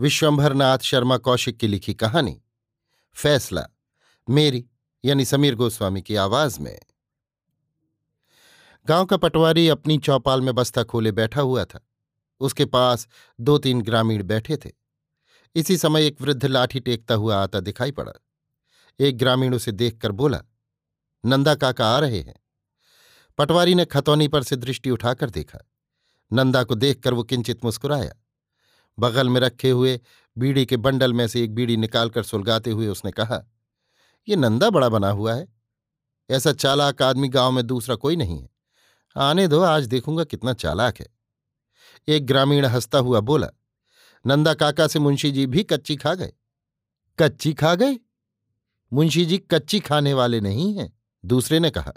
विश्वंभरनाथ शर्मा कौशिक की लिखी कहानी, फैसला, मेरी, यानी समीर गोस्वामी की आवाज़ में। गाँव का पटवारी अपनी चौपाल में बस्ता खोले बैठा हुआ था। उसके पास दो तीन ग्रामीण बैठे थे। इसी समय एक वृद्ध लाठी टेकता हुआ आता दिखाई पड़ा। एक ग्रामीण उसे देखकर बोला, नंदा काका आ रहे हैं। पटवारी ने खतौनी पर से दृष्टि उठाकर देखा। नंदा को देखकर वो किंचित मुस्कुराया। बगल में रखे हुए बीड़ी के बंडल में से एक बीड़ी निकालकर सुलगाते हुए उसने कहा, ये नंदा बड़ा बना हुआ है। ऐसा चालाक आदमी गाँव में दूसरा कोई नहीं है। आने दो, आज देखूँगा कितना चालाक है। एक ग्रामीण हंसता हुआ बोला, नंदा काका से मुंशी जी भी कच्ची खा गए। कच्ची खा गए? मुंशी जी कच्ची खाने वाले नहीं हैं? दूसरे ने कहा,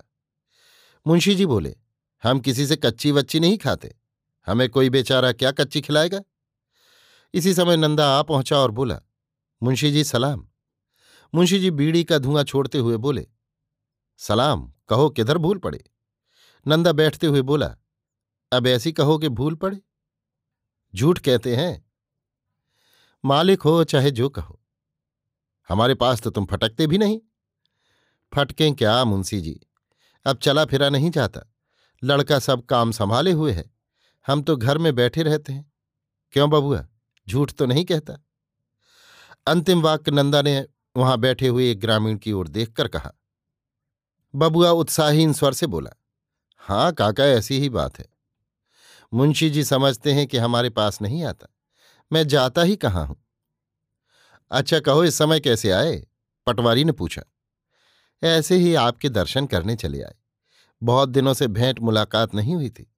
मुंशी जी बोले, हम किसी से कच्ची वच्ची नहीं खाते। हमें कोई बेचारा क्या कच्ची खिलाएगा? इसी समय नंदा आ पहुँचा और बोला, मुंशी जी, सलाम। मुंशी जी बीड़ी का धुआँ छोड़ते हुए बोले, सलाम, कहो किधर भूल पड़े? नंदा बैठते हुए बोला, अब ऐसी कहो कि भूल पड़े? झूठ कहते हैं। मालिक हो चाहे जो कहो। हमारे पास तो तुम फटकते भी नहीं। फटकें क्या मुंशी जी? अब चला फिरा नहीं जाता। लड़का सब काम संभाले हुए है। हम तो घर में बैठे रहते हैं। क्यों बबुआ? झूठ तो नहीं कहता। अंतिम वाक्य नंदा ने वहाँ बैठे हुए एक ग्रामीण की ओर देखकर कहा। बबुआ उत्साहीन स्वर से बोला, हाँ, काका, ऐसी ही बात है। मुंशी जी समझते हैं कि हमारे पास नहीं आता। मैं जाता ही कहाँ हूँ? अच्छा कहो, इस समय कैसे आए? पटवारी ने पूछा। ऐसे ही आपके दर्शन करने चले आए। बहुत दिनों से भेंट मुलाकात नहीं हुई थी।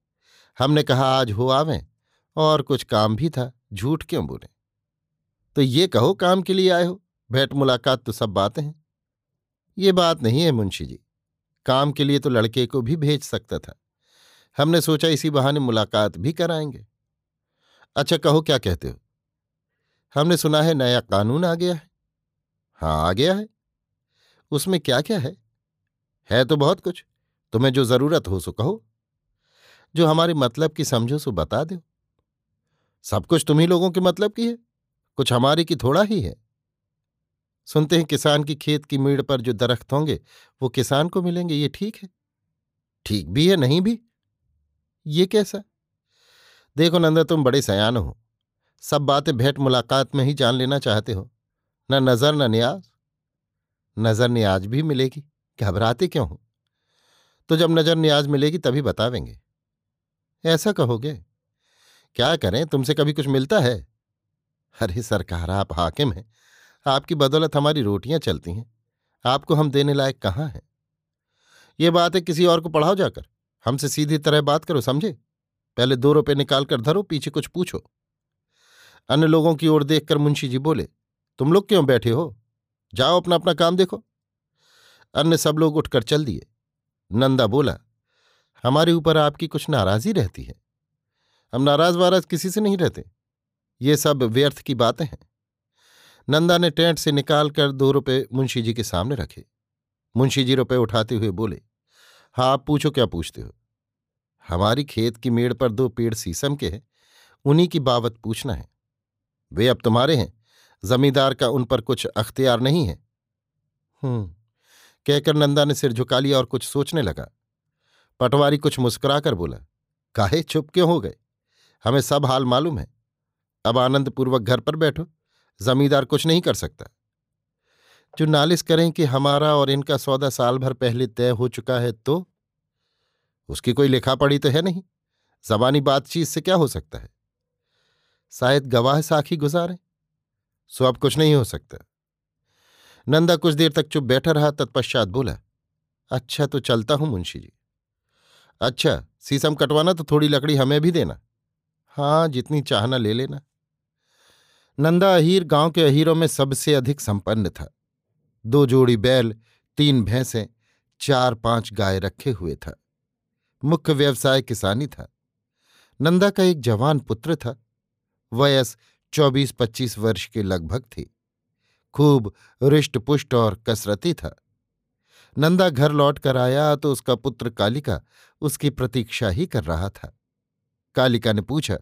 हमने कहा, आज हो आवें, और कुछ काम भी था। झूठ क्यों बोले? तो ये कहो काम के लिए आए हो, भेंट मुलाकात तो सब बातें हैं। ये बात नहीं है मुंशी जी, काम के लिए तो लड़के को भी भेज सकता था। हमने सोचा इसी बहाने मुलाकात भी कराएँगे। अच्छा कहो क्या कहते हो? हमने सुना है नया कानून आ गया है। हाँ आ गया है। उसमें क्या क्या है? है तो बहुत कुछ, तुम्हें जो ज़रूरत हो सो कहो। जो हमारे मतलब की समझो सो बता दो। सब कुछ तुम्ही लोगों के मतलब की है? कुछ हमारी की थोड़ा ही है। सुनते हैं किसान की खेत की मीड़ पर जो दरख्त होंगे, वो किसान को मिलेंगे, ये ठीक है? ठीक भी है, नहीं भी? ये कैसा? देखो नंदा, तुम बड़े सयान हो। सब बातें भेंट मुलाकात में ही जान लेना चाहते हो। न नज़र, न न्याज। नज़र, न्याज भी मिलेगी। घबराते क्यों हो? तो जब नज़र, न्याज मिलेगी तभी बतावेंगे। ऐसा कहोगे? क्या करें? तुमसे कभी कुछ मिलता है? अरे, सरकार, आप हाकिम हैं। आपकी बदौलत हमारी रोटियाँ चलती हैं। आपको हम देने लायक कहाँ हैं? ये बात है, किसी और को पढ़ाओ जाकर। हमसे सीधी तरह बात करो, समझे? पहले दो रुपये निकाल कर धरो, पीछे कुछ पूछो। अन्य लोगों की ओर देखकर मुंशी जी बोले, तुम लोग क्यों बैठे हो? जाओ अपना अपना काम देखो। अन्य सब लोग उठकर चल दिए। नंदा बोला, हमारे ऊपर आपकी कुछ नाराज़गी रहती है। हम नाराज़ वाराज किसी से नहीं रहते। ये सब व्यर्थ की बातें हैं। नंदा ने टेंट से निकालकर दो रुपए मुंशी जी के सामने रखे। मुंशी जी रुपये उठाते हुए बोले हाँ आप पूछो क्या पूछते हो? हमारी खेत की मेड़ पर दो पेड़ सीसम के हैं, उन्हीं की बाबत पूछना है। वे अब तुम्हारे हैं, जमींदार का उन पर कुछ अख्तियार नहीं है। हम्म कहकर नंदा ने सिर झुका लिया और कुछ सोचने लगा। पटवारी कुछ मुस्कुराकर बोला, काहे चुप क्यों हो गए? हमें सब हाल मालूम है। अब आनंदपूर्वक घर पर बैठो। जमींदार कुछ नहीं कर सकता। जो नालिश करें कि हमारा और इनका सौदा साल भर पहले तय हो चुका है तो? उसकी कोई लिखा पड़ी तो है नहीं। जबानी बातचीत से क्या हो सकता है? शायद गवाह साखी गुजारे सो अब कुछ नहीं हो सकता। नंदा कुछ देर तक चुप बैठा रहा, तत्पश्चात बोला अच्छा तो चलता हूँ मुंशी जी। अच्छा सीसम कटवाना तो थोड़ी लकड़ी हमें भी देना। हाँ जितनी चाहना ले लेना। नंदा अहीर गाँव के अहीरों में सबसे अधिक संपन्न था। दो जोड़ी बैल, तीन भैंसें चार पाँच गाय रखे हुए था। मुख्य व्यवसाय किसानी था। नंदा का एक जवान पुत्र था। वयस चौबीस पच्चीस वर्ष के लगभग थी। खूब रिष्ट पुष्ट और कसरती था। नंदा घर लौट कर आया तो उसका पुत्र कालिका उसकी प्रतीक्षा ही कर रहा था। कालिका ने पूछा,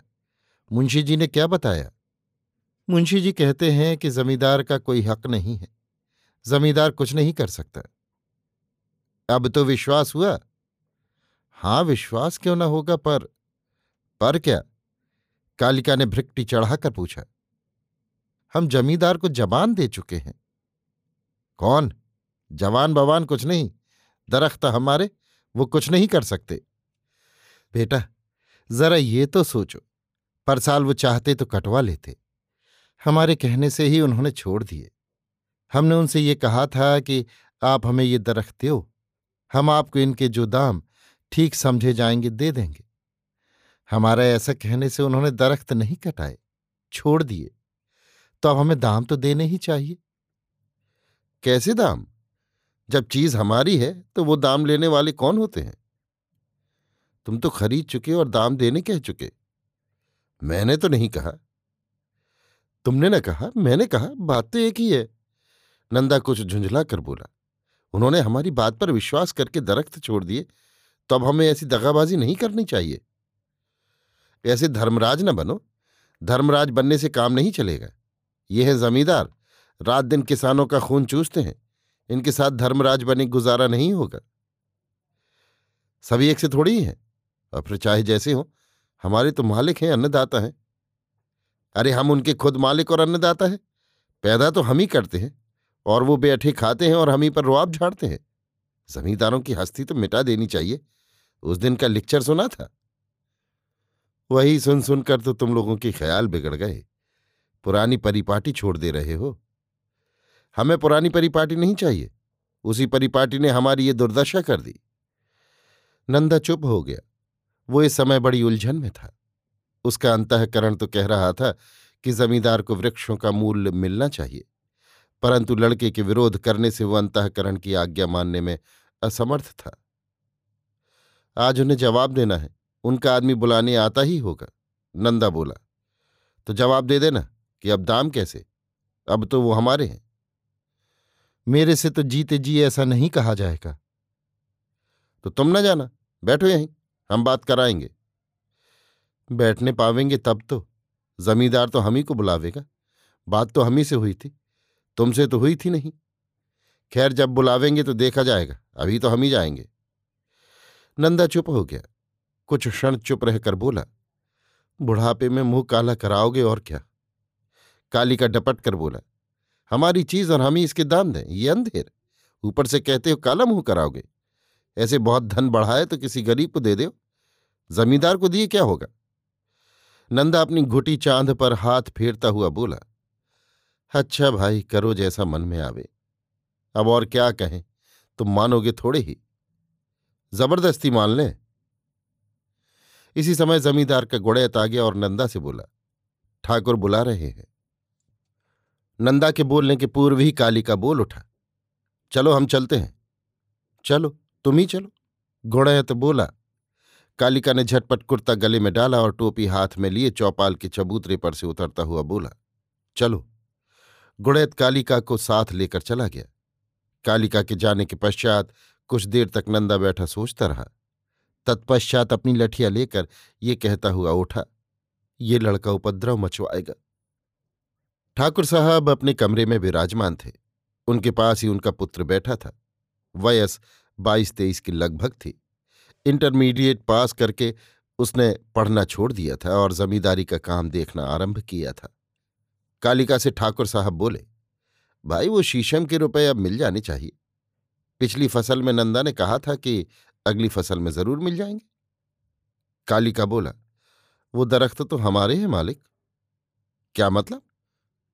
मुंशी जी ने क्या बताया? मुंशी जी कहते हैं कि जमींदार का कोई हक नहीं है। जमींदार कुछ नहीं कर सकता। अब तो विश्वास हुआ? हाँ, विश्वास क्यों ना होगा पर पर क्या? कालिका ने भ्रिकटी चढ़ाकर पूछा, हम जमींदार को जबान दे चुके हैं। कौन? जवान बवान कुछ नहीं। दरख्त हमारे, वो कुछ नहीं कर सकते। बेटा जरा ये तो सोचो, पर साल वो चाहते तो कटवा लेते। हमारे कहने से ही उन्होंने छोड़ दिए। हमने उनसे ये कहा था कि आप हमें ये दरख्त दो, हम आपको इनके जो दाम ठीक समझे जाएँगे, दे देंगे। हमारा ऐसा कहने से उन्होंने दरख्त नहीं कटाए, छोड़ दिए। तो अब हमें दाम तो देने ही चाहिए। कैसे दाम? जब चीज़ हमारी है तो वो दाम लेने वाले कौन होते हैं? तुम तो खरीद चुके और दाम देने कह चुके। मैंने तो नहीं कहा। तुमने न कहा, मैंने कहा, बात तो एक ही है। नंदा कुछ झुंझला कर बोला। उन्होंने हमारी बात पर विश्वास करके दरख्त छोड़ दिए। तो अब हमें ऐसी दगाबाजी नहीं करनी चाहिए। ऐसे धर्मराज न बनो। धर्मराज बनने से काम नहीं चलेगा। ये है जमींदार। रात दिन किसानों का खून चूसते हैं। इनके साथ धर्मराज बने गुजारा नहीं होगा। सभी एक से थोड़ी ही। फिर चाहे जैसे हो। हमारे तो मालिक हैं, अन्नदाता हैं। अरे, हम उनके खुद मालिक और अन्नदाता हैं। पैदा तो हम ही करते हैं, और वो बैठे खाते हैं और हम ही पर रुआब झाड़ते हैं। जमींदारों की हस्ती तो मिटा देनी चाहिए। उस दिन का लेक्चर सुना था। वही सुन सुनकर तो तुम लोगों के ख्याल बिगड़ गए। पुरानी परिपाटी छोड़ दे रहे हो। हमें पुरानी परिपाटी नहीं चाहिए। उसी परिपाटी ने हमारी ये दुर्दशा कर दी। नंदा चुप हो गया। वो इस समय बड़ी उलझन में था। उसका अंतकरण तो कह रहा था कि जमींदार को वृक्षों का मूल्य मिलना चाहिए, परंतु लड़के के विरोध करने से वो अंतकरण की आज्ञा मानने में असमर्थ था। आज उन्हें जवाब देना है, उनका आदमी बुलाने आता ही होगा, नंदा बोला। तो जवाब दे देना कि अब दाम कैसे? अब तो वो हमारे हैं। मेरे से तो जीते जी ऐसा नहीं कहा जाएगा। तो तुम ना जाना, बैठो यहीं। हम बात कराएँगे। बैठने पावेंगे तब तो। जमींदार तो हम ही को बुलावेगा। बात तो हम ही से हुई थी। तुमसे तो हुई थी नहीं। खैर, जब बुलावेंगे तो देखा जाएगा। अभी तो हम ही जाएँगे। नंदा चुप हो गया। कुछ क्षण चुप रहकर बोला, बुढ़ापे में मुँह काला कराओगे और क्या? काली का डपट कर बोला, हमारी चीज़ और हम ही इसके दाम दें। ये अंधेर। ऊपर से कहते हो, काला मुँह कराओगे। ऐसे बहुत धन बढ़ाए तो किसी गरीब को दे दो जमींदार को दिए क्या होगा? नंदा अपनी घुटी चाँद पर हाथ फेरता हुआ बोला अच्छा भाई, करो जैसा मन में आवे। अब और क्या कहें, तुम मानोगे थोड़े ही। ज़बरदस्ती मान लें। इसी समय जमींदार का गुड़ैत आ गया और नंदा से बोला, ठाकुर बुला रहे हैं। नंदा के बोलने के पूर्व ही काली का बोल उठा, चलो हम चलते हैं। चलो। तुम ही चलो। गुड़ैत बोला कालिका ने झटपट कुर्ता गले में डाला और टोपी हाथ में लिए चौपाल के चबूतरे पर से उतरता हुआ बोला, चलो। गुड़ैत कालिका को साथ लेकर चला गया। कालिका के जाने के पश्चात कुछ देर तक नंदा बैठा सोचता रहा। तत्पश्चात अपनी लठिया लेकर ये कहता हुआ उठा, ये लड़का उपद्रव मचवाएगा। ठाकुर साहब अपने कमरे में विराजमान थे। उनके पास ही उनका पुत्र बैठा था। वयस बाईस तेईस की लगभग थी। इंटरमीडिएट पास करके उसने पढ़ना छोड़ दिया था और जमींदारी का काम देखना आरंभ किया था। कालिका से ठाकुर साहब बोले, भाई, वो शीशम के रुपए अब मिल जाने चाहिए। पिछली फ़सल में नंदा ने कहा था कि अगली फ़सल में ज़रूर मिल जाएँगे। कालिका बोला, वो दरख्त तो हमारे हैं, मालिक। क्या मतलब?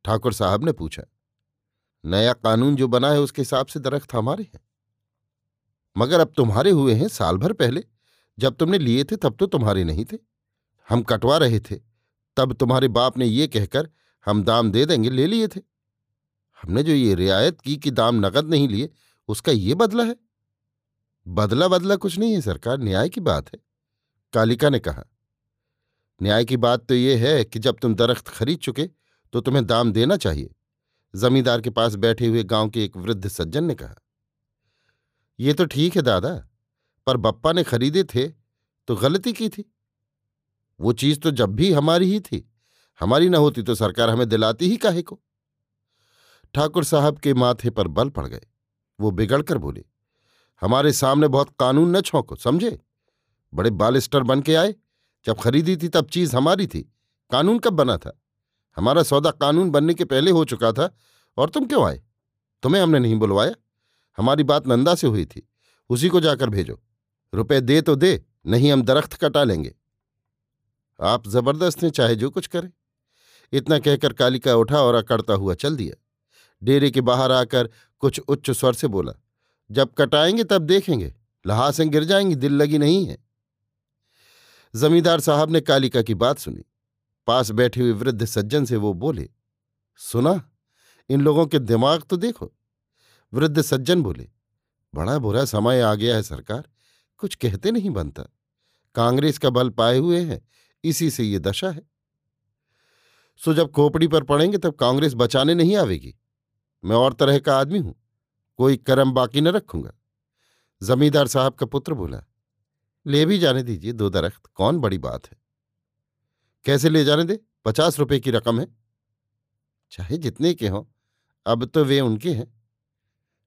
ठाकुर साहब ने पूछा, नया कानून जो बना है, उसके हिसाब से दरख्त हमारे हैं। मगर अब तुम्हारे हुए हैं साल भर पहले। जब तुमने लिए थे, तब तो तुम्हारे नहीं थे। हम कटवा रहे थे। तब तुम्हारे बाप ने ये कहकर हम दाम दे देंगे, ले लिए थे। हमने जो ये रियायत की कि दाम नकद नहीं लिए, उसका ये बदला है। बदला बदला कुछ नहीं है सरकार, न्याय की बात है। कालिका ने कहा, न्याय की बात तो ये है कि जब तुम दरख्त खरीद चुके तो तुम्हें दाम देना चाहिए। जमींदार के पास बैठे हुए गाँव के एक वृद्ध सज्जन ने कहा ये तो ठीक है, दादा। पर बप्पा ने खरीदे थे तो गलती की थी। वो चीज़ तो जब भी हमारी ही थी। हमारी न होती तो सरकार हमें दिलाती ही काहे को? ठाकुर साहब के माथे पर बल पड़ गए। वो बिगड़कर बोले, हमारे सामने बहुत कानून न छोंको, समझे? बड़े बालिस्टर बन के आए, जब खरीदी थी तब चीज़ हमारी थी। कानून कब बना था? हमारा सौदा कानून बनने के पहले हो चुका था, और तुम क्यों आए? तुम्हें हमने नहीं बुलवाया? हमारी बात नंदा से हुई थी। उसी को जाकर भेजो। रुपए दे तो दे, नहीं हम दरख्त कटा लेंगे। आप ज़बरदस्त हैं, चाहे जो कुछ करें। इतना कहकर कालिका उठा और अकड़ता हुआ चल दिया। डेरे के बाहर आकर कुछ उच्च स्वर से बोला, जब कटाएँगे तब देखेंगे। लहासें गिर जाएँगी, दिल लगी नहीं है। जमींदार साहब ने कालिका की बात सुनी। पास बैठे हुए वृद्ध सज्जन से वो बोले, सुना, इन लोगों के दिमाग तो देखो। वृद्ध सज्जन बोले, बड़ा बुरा समय आ गया है सरकार, कुछ कहते नहीं बनता। कांग्रेस का बल पाए हुए हैं, इसी से ये दशा है। सो जब खोपड़ी पर पड़ेंगे तब कांग्रेस बचाने नहीं आवेगी। मैं और तरह का आदमी हूँ, कोई कर्म बाकी न रखूँगा। जमींदार साहब का पुत्र बोला, ले भी जाने दीजिए, दो दरख्त, कौन बड़ी बात है। कैसे ले जाने दे? पचास रुपए की रकम है। चाहे जितने के हों, अब तो वे उनके हैं।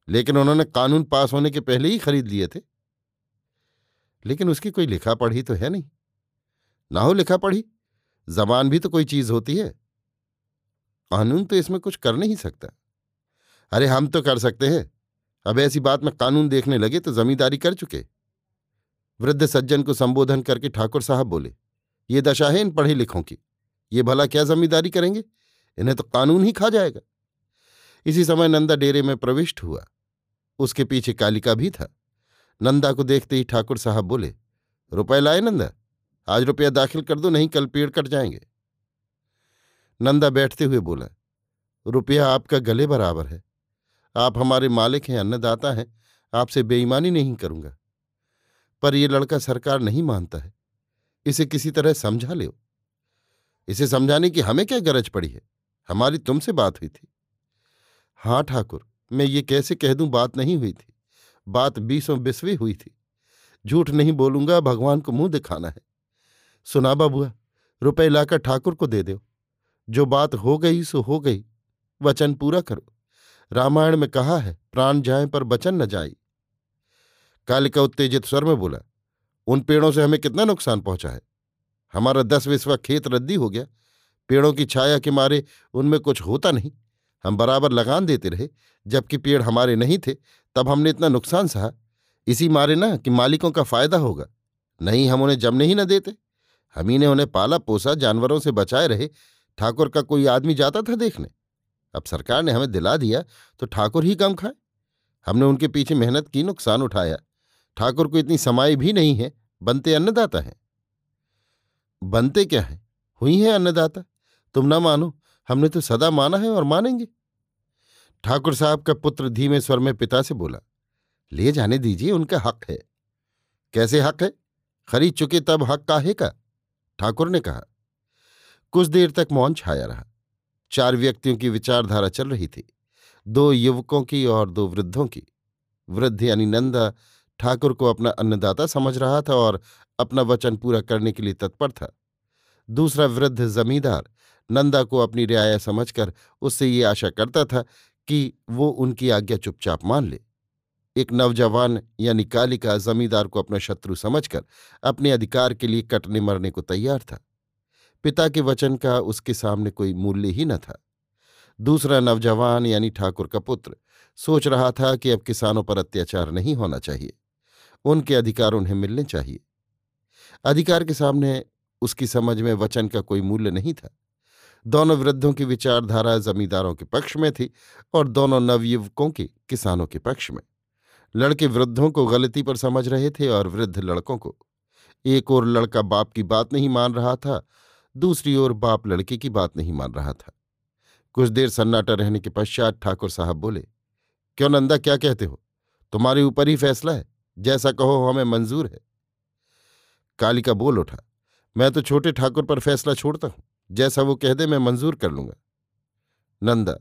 लेकिन उन्होंने कानून पास होने के पहले ही खरीद लिए थे। लेकिन उसकी कोई लिखा पढ़ी तो है नहीं। ना हो लिखा पढ़ी, जबान भी तो कोई चीज़ होती है। कानून तो इसमें कुछ कर नहीं सकता। अरे, हम तो कर सकते हैं। अब ऐसी बात में कानून देखने लगे तो जमींदारी कर चुके। वृद्ध सज्जन को संबोधन करके ठाकुर साहब बोले, ये दशा है इन पढ़े लिखों की। ये भला क्या जमींदारी करेंगे? इन्हें तो कानून ही खा जाएगा। इसी समय नंदा डेरे में प्रविष्ट हुआ। उसके पीछे कालिका भी था। नंदा को देखते ही ठाकुर साहब बोले, रुपए लाए नंदा? आज रुपया दाखिल कर दो, नहीं कल पेड़ कट जाएँगे। नंदा बैठते हुए बोला, रुपया आपका गले बराबर है। आप हमारे मालिक हैं, अन्नदाता हैं, आपसे बेईमानी नहीं करूँगा। पर यह लड़का सरकार नहीं मानता है। इसे किसी तरह समझा लो इसे समझाने की हमें क्या गरज पड़ी है? हमारी तुमसे बात हुई थी। हाँ ठाकुर मैं ये कैसे कह दूँ, बात नहीं हुई थी। बात बीसों बिस्वी हुई थी। झूठ नहीं बोलूँगा, भगवान को मुँह दिखाना है। सुना बाबुआ, रुपए लाकर ठाकुर को दे दो। जो बात हो गई, सो हो गई। वचन पूरा करो। रामायण में कहा है, प्राण जाए पर वचन न जाई। कालिका उत्तेजित स्वर में बोला, उन पेड़ों से हमें कितना नुकसान पहुँचा है? हमारा दस विस्वा खेत रद्दी हो गया। पेड़ों की छाया के मारे उनमें कुछ होता नहीं। हम बराबर लगान देते रहे, जबकि पेड़ हमारे नहीं थे, तब हमने इतना नुकसान सहा। इसी मारे ना कि मालिकों का फ़ायदा होगा। नहीं हम उन्हें जमने ही न देते। हम ही ने उन्हें पाला पोसा, जानवरों से बचाए रहे। ठाकुर का कोई आदमी जाता था देखने। अब सरकार ने हमें दिला दिया तो ठाकुर ही कम खाए। हमने उनके पीछे मेहनत की, नुकसान उठाया। ठाकुर को इतनी समाई भी नहीं है, बनते अन्नदाता हैं। बनते क्या हैं? हुई हैं अन्नदाता? तुम ना मानो, हमने तो सदा माना है और मानेंगे। ठाकुर साहब का पुत्र धीमे स्वर में पिता से बोला, ले जाने दीजिए, उनका हक है। कैसे हक है? खरीद चुके तब हक काहे का? ठाकुर ने कहा। कुछ देर तक मौन छाया रहा। चार व्यक्तियों की विचारधारा चल रही थी। दो युवकों की और दो वृद्धों की। वृद्ध यानी नंदा ठाकुर को अपना अन्नदाता समझ रहा था और अपना वचन पूरा करने के लिए तत्पर था। दूसरा वृद्ध जमींदार नंदा को अपनी रियाया समझकर उससे ये आशा करता था कि वो उनकी आज्ञा चुपचाप मान ले। एक नौजवान यानी कालिका जमींदार को अपना शत्रु समझकर अपने अधिकार के लिए कटने मरने को तैयार था। पिता के वचन का उसके सामने कोई मूल्य ही न था। दूसरा नवजवान यानी ठाकुर का पुत्र सोच रहा था कि अब किसानों पर अत्याचार नहीं होना चाहिए। उनके अधिकार उन्हें मिलने चाहिए। अधिकार के सामने उसकी समझ में वचन का कोई मूल्य नहीं था। दोनों वृद्धों की विचारधारा जमींदारों के पक्ष में थी और दोनों नवयुवकों की किसानों के पक्ष में। लड़के वृद्धों को गलती पर समझ रहे थे और वृद्ध लड़कों को। एक और लड़का बाप की बात नहीं मान रहा था, दूसरी ओर बाप लड़के की बात नहीं मान रहा था। कुछ देर सन्नाटा रहने के पश्चात ठाकुर साहब बोले, क्यों नंदा, क्या कहते हो? तुम्हारे ऊपर ही फैसला है। जैसा कहो हमें मंजूर है। कालिका बोल उठा, मैं तो छोटे ठाकुर पर फैसला छोड़ता हूँ। जैसा वो कह दे, मैं मंजूर कर लूँगा। नंदा,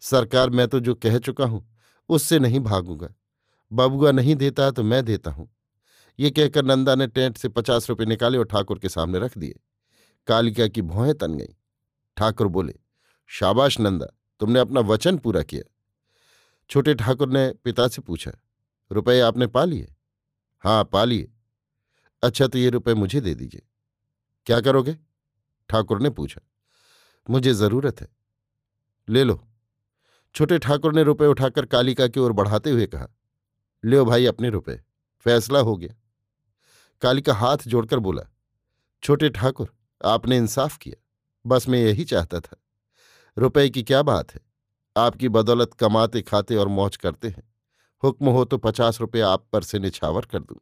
सरकार, मैं तो जो कह चुका हूँ, उससे नहीं भागूँगा। बबुआ नहीं देता तो मैं देता हूँ। ये कहकर नंदा ने टेंट से पचास रुपये निकाले और ठाकुर के सामने रख दिए। कालिका की भौहें तन गई। ठाकुर बोले, शाबाश नंदा, तुमने अपना वचन पूरा किया। छोटे ठाकुर ने पिता से पूछा रुपए आपने पा लिए? हाँ पा लिए। अच्छा तो ये रुपए मुझे दे दीजिए। क्या करोगे? ठाकुर ने पूछा, मुझे ज़रूरत है। ले लो। छोटे ठाकुर ने रुपए उठाकर कालिका की ओर बढ़ाते हुए कहा, लो भाई अपने रुपए, फैसला हो गया। कालिका हाथ जोड़कर बोला, छोटे ठाकुर, आपने इंसाफ किया, बस मैं यही चाहता था। रुपए की क्या बात है? आपकी बदौलत कमाते, खाते और मौज करते हैं। हुक्म हो तो पचास रुपये आप पर से निछावर कर दूँ।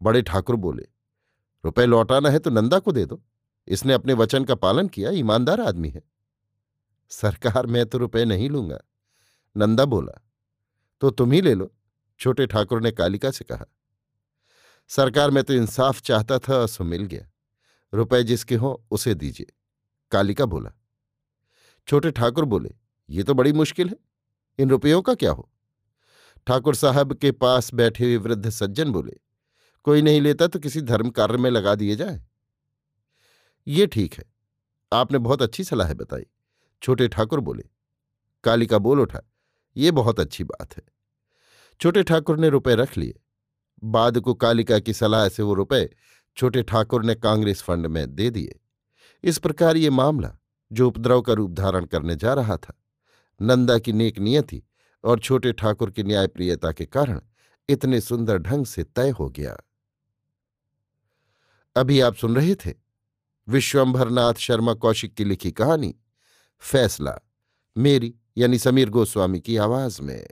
बड़े ठाकुर बोले, रुपए लौटाना है तो नंदा को दे दो। इसने अपने वचन का पालन किया, ईमानदार आदमी है। सरकार मैं तो रुपए नहीं लूँगा। नंदा बोला तो तुम ही ले लो। छोटे ठाकुर ने कालिका से कहा, सरकार में तो इंसाफ चाहता था, सो मिल गया। रुपए जिसके हों, उसे दीजिए। कालिका बोला, छोटे ठाकुर बोले, ये तो बड़ी मुश्किल है। इन रुपयों का क्या हो? ठाकुर साहब के पास बैठे हुए वृद्ध सज्जन बोले, कोई नहीं लेता तो किसी धर्म कार्य में लगा दिए जाए। ये ठीक है। आपने बहुत अच्छी सलाह बताई। छोटे ठाकुर बोले कालिका बोल उठा, ये बहुत अच्छी बात है। छोटे ठाकुर ने रुपए रख लिए। बाद को कालिका की सलाह से वो रुपए छोटे ठाकुर ने कांग्रेस फंड में दे दिए। इस प्रकार ये मामला, जो उपद्रव का रूप धारण करने जा रहा था, नंदा की नेक नियति और छोटे ठाकुर की न्यायप्रियता के कारण इतने सुंदर ढंग से तय हो गया। अभी आप सुन रहे थे विश्वंभरनाथ शर्मा कौशिक की लिखी कहानी फैसला मेरी यानी समीर गोस्वामी की आवाज़ में।